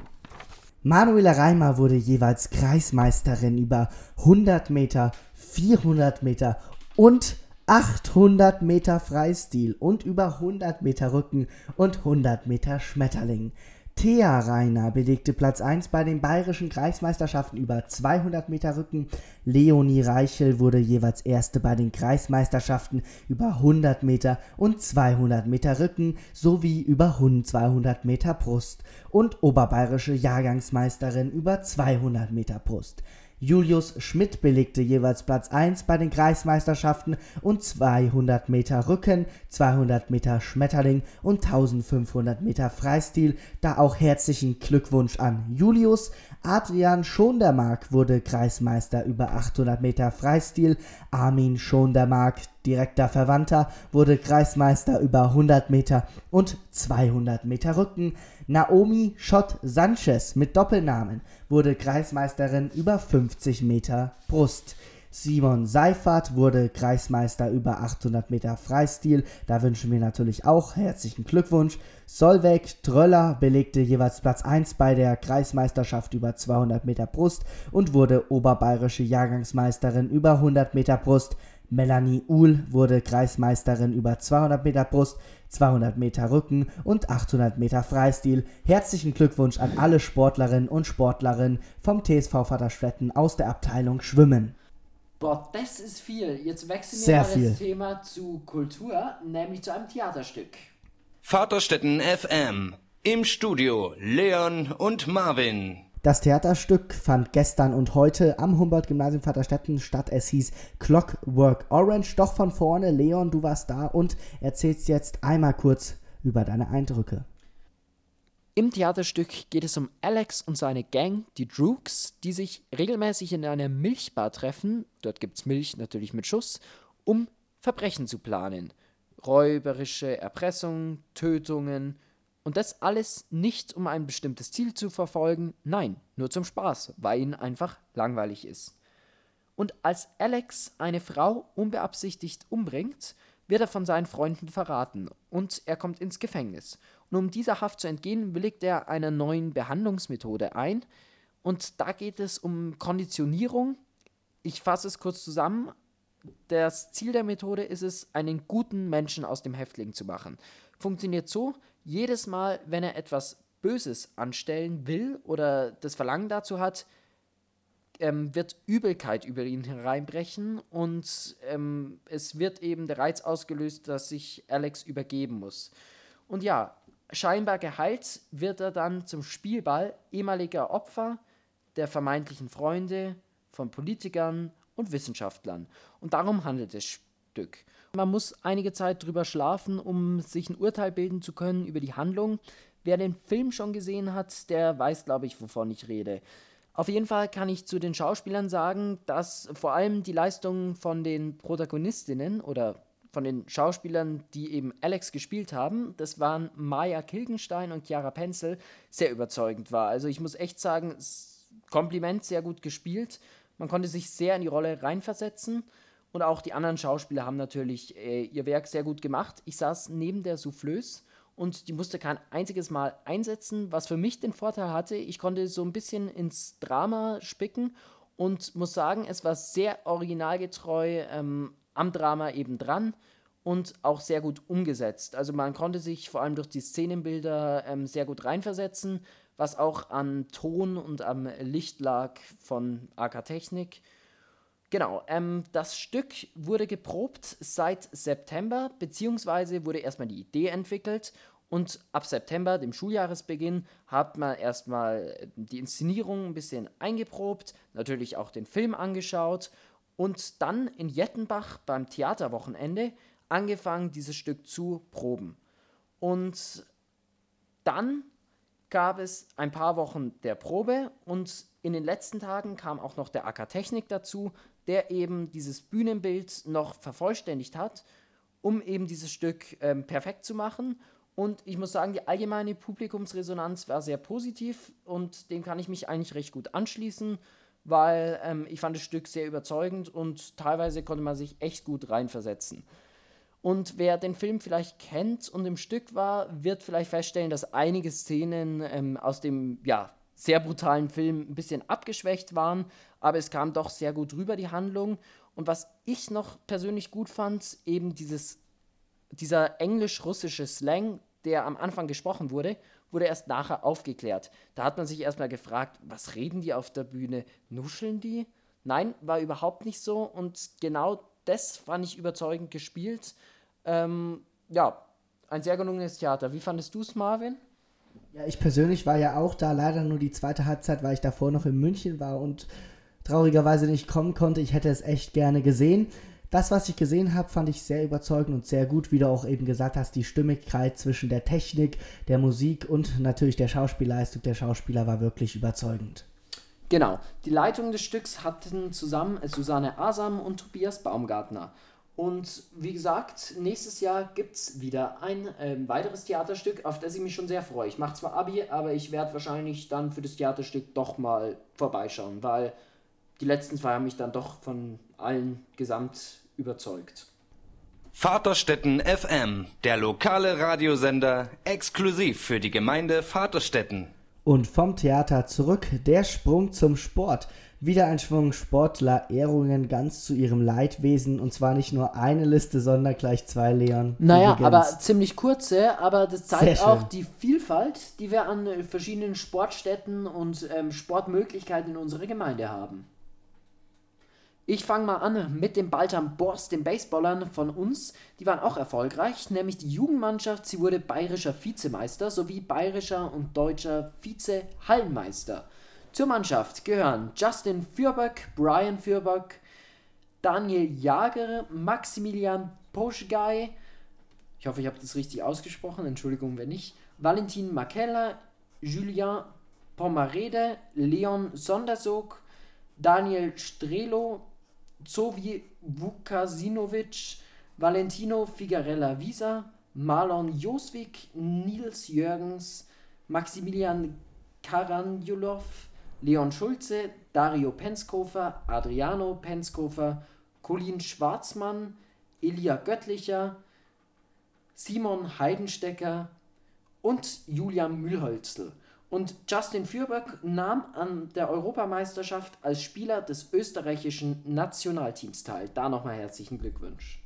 Manuela Reimer wurde jeweils Kreismeisterin über 100 Meter, 400 Meter und 800 Meter Freistil und über 100 Meter Rücken und 100 Meter Schmetterling. Thea Reiner belegte Platz 1 bei den bayerischen Kreismeisterschaften über 200 Meter Rücken. Leonie Reichel wurde jeweils Erste bei den Kreismeisterschaften über 100 Meter und 200 Meter Rücken sowie über 200 Meter Brust und oberbayerische Jahrgangsmeisterin über 200 Meter Brust. Julius Schmidt belegte jeweils Platz 1 bei den Kreismeisterschaften und 200 Meter Rücken, 200 Meter Schmetterling und 1500 Meter Freistil. Da auch herzlichen Glückwunsch an Julius. Adrian Schondermark wurde Kreismeister über 800 Meter Freistil. Armin Schondermark Direkter Verwandter wurde Kreismeister über 100 Meter und 200 Meter Rücken. Naomi Schott Sanchez mit Doppelnamen wurde Kreismeisterin über 50 Meter Brust. Simon Seifert wurde Kreismeister über 800 Meter Freistil. Da wünschen wir natürlich auch herzlichen Glückwunsch. Solveig Tröller belegte jeweils Platz 1 bei der Kreismeisterschaft über 200 Meter Brust und wurde oberbayerische Jahrgangsmeisterin über 100 Meter Brust. Melanie Uhl wurde Kreismeisterin über 200 Meter Brust, 200 Meter Rücken und 800 Meter Freistil. Herzlichen Glückwunsch an alle Sportlerinnen und Sportlerinnen vom TSV Vaterstetten aus der Abteilung Schwimmen. Boah, das ist viel. Jetzt wechseln wir Sehr mal viel. das Thema zu Kultur, nämlich zu einem Theaterstück. Vaterstetten FM. Im Studio Leon und Marvin. Das Theaterstück fand gestern und heute am Humboldt-Gymnasium Vaterstetten statt. Es hieß Clockwork Orange. Doch von vorne, Leon, du warst da und erzählst jetzt einmal kurz über deine Eindrücke. Im Theaterstück geht es um Alex und seine Gang, die Droogs, die sich regelmäßig in einer Milchbar treffen, dort gibt es Milch natürlich mit Schuss, um Verbrechen zu planen. Räuberische Erpressung, Tötungen und das alles nicht um ein bestimmtes Ziel zu verfolgen, nein, nur zum Spaß, weil ihnen einfach langweilig ist. Und als Alex eine Frau unbeabsichtigt umbringt, wird er von seinen Freunden verraten und er kommt ins Gefängnis. Und um dieser Haft zu entgehen, willigt er einer neuen Behandlungsmethode ein. Und da geht es um Konditionierung. Ich fasse es kurz zusammen. Das Ziel der Methode ist es, einen guten Menschen aus dem Häftling zu machen. Funktioniert so, jedes Mal, wenn er etwas Böses anstellen will oder das Verlangen dazu hat, ähm, wird Übelkeit über ihn hereinbrechen und ähm, es wird eben der Reiz ausgelöst, dass sich Alex übergeben muss. Und ja, scheinbar geheilt wird er dann zum Spielball ehemaliger Opfer der vermeintlichen Freunde von Politikern und Wissenschaftlern. Und darum handelt das Stück. Man muss einige Zeit drüber schlafen, um sich ein Urteil bilden zu können über die Handlung. Wer den Film schon gesehen hat, der weiß, glaube ich, wovon ich rede. Auf jeden Fall kann ich zu den Schauspielern sagen, dass vor allem die Leistung von den Protagonistinnen oder von den Schauspielern, die eben Alex gespielt haben, das waren Maya Kilgenstein und Chiara Penzel, sehr überzeugend war. Also ich muss echt sagen, Kompliment, sehr gut gespielt. Man konnte sich sehr in die Rolle reinversetzen. Und auch die anderen Schauspieler haben natürlich äh, ihr Werk sehr gut gemacht. Ich saß neben der Soufflöse und die musste kein einziges Mal einsetzen, was für mich den Vorteil hatte, ich konnte so ein bisschen ins Drama spicken und muss sagen, es war sehr originalgetreu ähm, am Drama eben dran und auch sehr gut umgesetzt. Also man konnte sich vor allem durch die Szenenbilder ähm, sehr gut reinversetzen, was auch an Ton und am Licht lag von AK Technik. Genau, ähm, das Stück wurde geprobt seit September, beziehungsweise wurde erstmal die Idee entwickelt und ab September, dem Schuljahresbeginn, hat man erstmal die Inszenierung ein bisschen eingeprobt, natürlich auch den Film angeschaut und dann in Jettenbach beim Theaterwochenende angefangen, dieses Stück zu proben. Und dann gab es ein paar Wochen der Probe und in den letzten Tagen kam auch noch der AK Technik dazu, der eben dieses Bühnenbild noch vervollständigt hat, um eben dieses Stück ähm, perfekt zu machen. Und ich muss sagen, die allgemeine Publikumsresonanz war sehr positiv und dem kann ich mich eigentlich recht gut anschließen, weil ähm, ich fand das Stück sehr überzeugend und teilweise konnte man sich echt gut reinversetzen. Und wer den Film vielleicht kennt und im Stück war, wird vielleicht feststellen, dass einige Szenen ähm, aus dem ja, sehr brutalen Film ein bisschen abgeschwächt waren, aber es kam doch sehr gut rüber, die Handlung. Und was ich noch persönlich gut fand, eben dieses, dieser englisch-russische Slang, der am Anfang gesprochen wurde, wurde erst nachher aufgeklärt. Da hat man sich erstmal gefragt, was reden die auf der Bühne? Nuscheln die? Nein, war überhaupt nicht so und genau das fand ich überzeugend gespielt. Ähm, ja, ein sehr gelungenes Theater. Wie fandest du es, Marvin? Ja, ich persönlich war ja auch da, leider nur die zweite Halbzeit, weil ich davor noch in München war und traurigerweise nicht kommen konnte. Ich hätte es echt gerne gesehen. Das, was ich gesehen habe, fand ich sehr überzeugend und sehr gut, wie du auch eben gesagt hast, die Stimmigkeit zwischen der Technik, der Musik und natürlich der Schauspielleistung der Schauspieler war wirklich überzeugend. Genau. Die Leitung des Stücks hatten zusammen Susanne Asam und Tobias Baumgartner. Und wie gesagt, nächstes Jahr gibt es wieder ein äh, weiteres Theaterstück, auf das ich mich schon sehr freue. Ich mache zwar Abi, aber ich werde wahrscheinlich dann für das Theaterstück doch mal vorbeischauen, weil die letzten zwei haben mich dann doch von allen gesamt überzeugt. Vaterstetten FM, der lokale Radiosender, exklusiv für die Gemeinde Vaterstetten. Und vom Theater zurück der Sprung zum Sport. Wieder ein Schwung Sportler, Ehrungen ganz zu ihrem Leidwesen und zwar nicht nur eine Liste, sondern gleich zwei, Leon. Naja, aber ziemlich kurze, aber das zeigt auch die Vielfalt, die wir an äh, verschiedenen Sportstätten und ähm, Sportmöglichkeiten in unserer Gemeinde haben. Ich fange mal an mit dem Baltam Borst, den Baseballern von uns. Die waren auch erfolgreich, nämlich die Jugendmannschaft. Sie wurde bayerischer Vizemeister sowie bayerischer und deutscher Vize-Hallenmeister. Zur Mannschaft gehören Justin Fürbeck, Brian Fürbeck, Daniel Jager, Maximilian Poschgei, ich hoffe, ich habe das richtig ausgesprochen, Entschuldigung, wenn nicht, Valentin Makella, Julien Pomarede, Leon Sondersog, Daniel Strelo, Zovi Vukasinovic, Valentino Figarella Visa, Marlon Josvik, Nils Jürgens, Maximilian Karanjulov, Leon Schulze, Dario Penskofer, Adriano Penskofer, Colin Schwarzmann, Elia Göttlicher, Simon Heidenstecker und Julian Mühlholzl. Und Justin Fürberg nahm an der Europameisterschaft als Spieler des österreichischen Nationalteams teil. Da nochmal herzlichen Glückwunsch.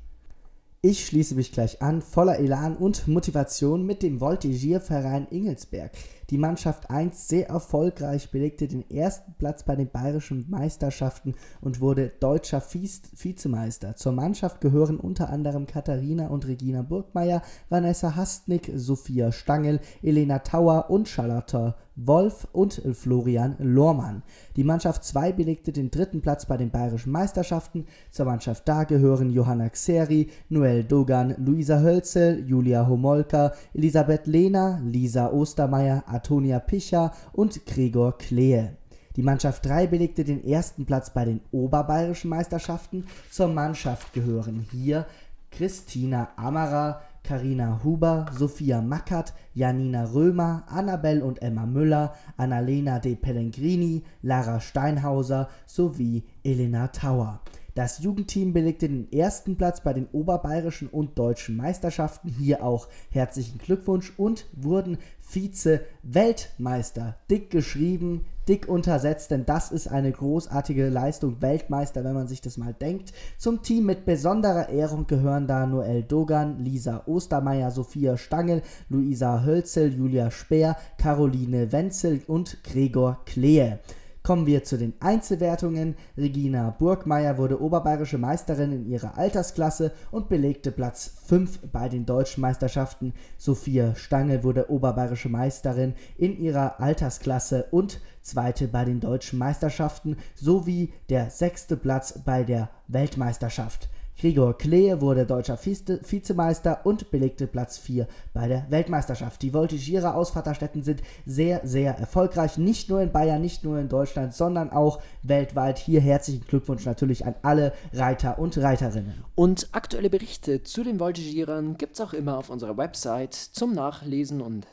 Ich schließe mich gleich an, voller Elan und Motivation mit dem Voltigierverein Ingelsberg. Die Mannschaft 1 sehr erfolgreich belegte den ersten Platz bei den bayerischen Meisterschaften und wurde deutscher Viz Vizemeister. Zur Mannschaft gehören unter anderem Katharina und Regina Burgmeier, Vanessa Hastnick, Sophia Stangel, Elena Tauer und Charlotte Wolf und Florian Lohrmann. Die Mannschaft 2 belegte den dritten Platz bei den bayerischen Meisterschaften. Zur Mannschaft da gehören Johanna Xeri, Noel Dogan, Luisa Hölzel, Julia Homolka, Elisabeth Lehner, Lisa Ostermeier, Antonia Picher und Gregor Klehe. Die Mannschaft 3 belegte den ersten Platz bei den oberbayerischen Meisterschaften. Zur Mannschaft gehören hier Christina Ammerer, Karina Huber, Sophia Mackert, Janina Römer, Annabel und Emma Müller, Annalena de Pellegrini, Lara Steinhauser sowie Elena Tauer. Das Jugendteam belegte den ersten Platz bei den oberbayerischen und deutschen Meisterschaften. Hier auch herzlichen Glückwunsch und wurden Vize-Weltmeister. Dick geschrieben, dick untersetzt, denn das ist eine großartige Leistung. Weltmeister, wenn man sich das mal denkt. Zum Team mit besonderer Ehrung gehören da Noel Dogan, Lisa Ostermeier, Sophia Stangel, Luisa Hölzel, Julia Speer, Caroline Wenzel und Gregor Klehe. Kommen wir zu den Einzelwertungen. Regina Burgmeier wurde oberbayerische Meisterin in ihrer Altersklasse und belegte Platz 5 bei den deutschen Meisterschaften. Sophia Stangel wurde oberbayerische Meisterin in ihrer Altersklasse und zweite bei den deutschen Meisterschaften sowie der sechste Platz bei der Weltmeisterschaft. Gregor Klehe wurde deutscher Vize Vizemeister und belegte Platz 4 bei der Weltmeisterschaft. Die Voltigierer aus Vaterstetten sind sehr, sehr erfolgreich. Nicht nur in Bayern, nicht nur in Deutschland, sondern auch weltweit. Hier herzlichen Glückwunsch natürlich an alle Reiter und Reiterinnen. Und aktuelle Berichte zu den Voltigierern gibt es auch immer auf unserer Website zum Nachlesen und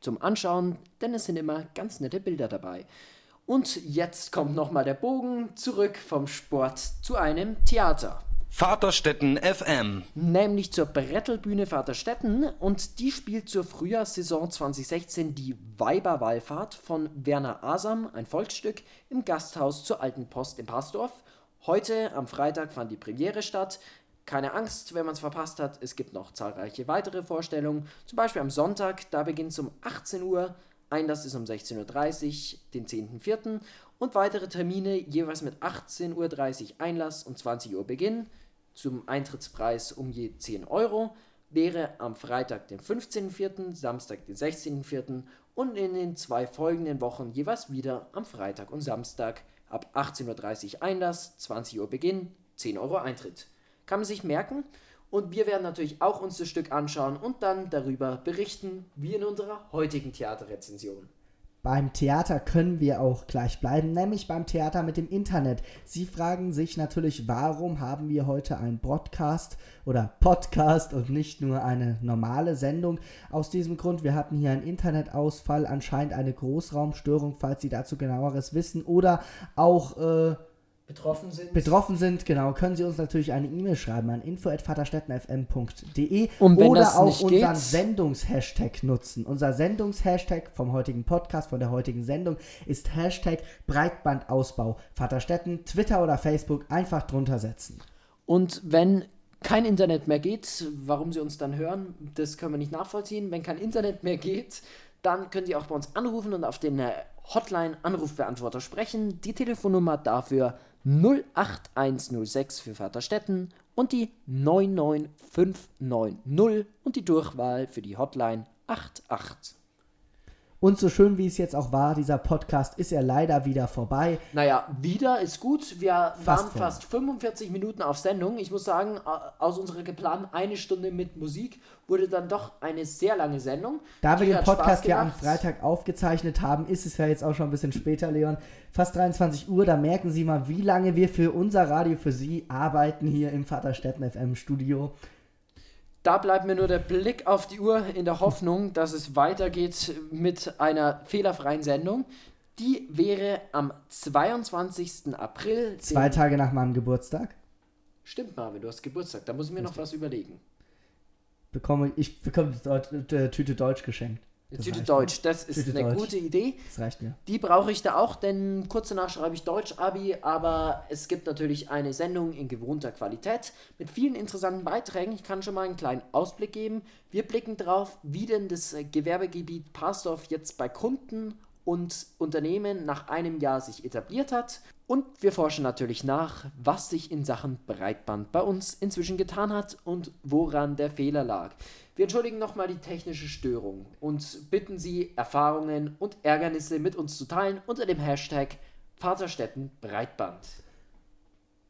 zum Anschauen, denn es sind immer ganz nette Bilder dabei. Und jetzt kommt nochmal der Bogen zurück vom Sport zu einem Theater. Vaterstetten FM. nämlich zur Brettelbühne Vaterstetten und die spielt zur Frühjahrssaison 2016 die Weiberwallfahrt von Werner Asam, ein Volksstück, im Gasthaus zur Alten Post in Pasdorf. Heute am Freitag fand die Premiere statt. Keine Angst, wenn man es verpasst hat, es gibt noch zahlreiche weitere Vorstellungen. Zum Beispiel am Sonntag, da beginnt es um 18 Uhr, Einlass ist um 16.30 Uhr, den 10.04. Und weitere Termine jeweils mit 18.30 Uhr Einlass und 20 Uhr Beginn zum Eintrittspreis um je 10 Euro, wäre am Freitag, den 15.04., Samstag, den 16.04. und in den zwei folgenden Wochen jeweils wieder am Freitag und Samstag ab 18.30 Uhr Einlass, 20 Uhr Beginn, 10 Euro Eintritt. Kann man sich merken und wir werden natürlich auch uns das Stück anschauen und dann darüber berichten, wie in unserer heutigen Theaterrezension. Beim Theater können wir auch gleich bleiben, nämlich beim Theater mit dem Internet. Sie fragen sich natürlich, warum haben wir heute einen Broadcast oder Podcast und nicht nur eine normale Sendung. Aus diesem Grund, wir hatten hier einen Internetausfall, anscheinend eine Großraumstörung, falls Sie dazu genaueres wissen, oder auch äh, betroffen sind. betroffen sind, genau, können Sie uns natürlich eine E-Mail schreiben an info@vaterstättenfm.de oder auch unseren Sendungshashtag nutzen. Unser Sendungshashtag vom heutigen Podcast, von der heutigen Sendung ist Hashtag Breitbandausbau Vaterstetten, Twitter oder Facebook einfach drunter setzen. Und wenn kein Internet mehr geht, warum Sie uns dann hören, das können wir nicht nachvollziehen. Wenn kein Internet mehr geht, dann können Sie auch bei uns anrufen und auf den äh, Hotline-Anrufbeantworter sprechen. Die Telefonnummer dafür 08106 für Vaterstetten und die 99590 und die Durchwahl für die Hotline 88. Und so schön wie es jetzt auch war, dieser Podcast ist ja leider wieder vorbei. Naja, wieder ist gut. Wir Fast waren fast 45 Minuten auf Sendung. Ich muss sagen, aus unserer geplanten eine Stunde mit Musik wurde dann doch eine sehr lange Sendung. Da wir Die den hat Podcast ja am. Freitag aufgezeichnet haben, ist es ja jetzt auch schon ein bisschen später, Leon. Fast 23 Uhr, da merken Sie mal, wie lange wir für unser Radio für Sie arbeiten hier im Vaterstetten FM Studio. Da bleibt mir nur der Blick auf die Uhr in der Hoffnung, dass es weitergeht mit einer fehlerfreien Sendung. Die wäre am 22. April. Zwei Tage nach meinem Geburtstag Stimmt, Marvin, du hast Geburtstag. Da muss ich mir noch was überlegen. bekomme ich bekomme die Tüte Deutsch geschenkt. Das Tüte Deutsch, das ist Tüte eine Deutsch. gute Idee. mir. Das reicht mir. Die brauche ich da auch, denn kurz danach schreibe ich Deutsch-Abi, aber es gibt natürlich eine Sendung in gewohnter Qualität mit vielen interessanten Beiträgen. Ich kann schon mal einen kleinen Ausblick geben. Wir blicken drauf, wie denn das Gewerbegebiet Parsdorf jetzt bei Kunden und Unternehmen nach einem Jahr sich etabliert hat. Und wir forschen natürlich nach, was sich in Sachen Breitband bei uns inzwischen getan hat und woran der Fehler lag. Wir entschuldigen nochmal die technische Störung und bitten Sie, Erfahrungen und Ärgernisse mit uns zu teilen unter dem Hashtag Vaterstetten Breitband.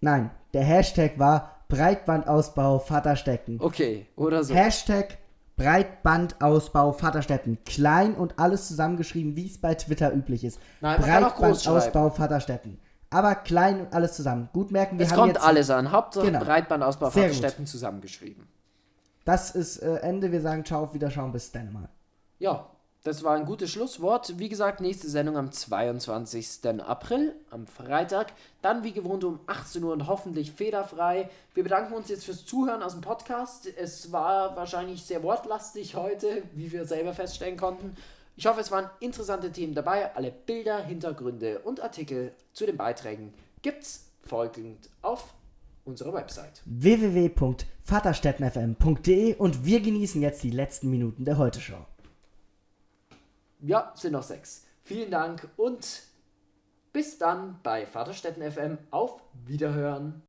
Nein, der Hashtag war Breitbandausbau Vaterstetten. Okay, oder so. Hashtag Breitbandausbau Vaterstetten. Klein und alles zusammengeschrieben, wie es bei Twitter üblich ist. Nein, Breitbandausbau Vaterstetten. Aber klein und alles zusammen. Gut merken, wir es haben kommt jetzt alles an. Hauptsache Genau. Breitbandausbau Sehr gut. Vaterstetten zusammengeschrieben. Das ist äh, Ende. Wir sagen Ciao, auf Wiederschauen, bis dann mal. Ja, das war ein gutes Schlusswort. Wie gesagt, nächste Sendung am 22. April, am Freitag. Dann wie gewohnt um 18 Uhr und hoffentlich fehlerfrei. Wir bedanken uns jetzt fürs Zuhören aus dem Podcast. Es war wahrscheinlich sehr wortlastig heute, wie wir selber feststellen konnten. Ich hoffe, es waren interessante Themen dabei. Alle Bilder, Hintergründe und Artikel zu den Beiträgen gibt's folgend auf unserer Website. www.vaterstettenfm.de und wir genießen jetzt die letzten Minuten der Heute-Show. Ja, sind noch sechs. Vielen Dank und bis dann bei Vaterstetten FM. Auf Wiederhören.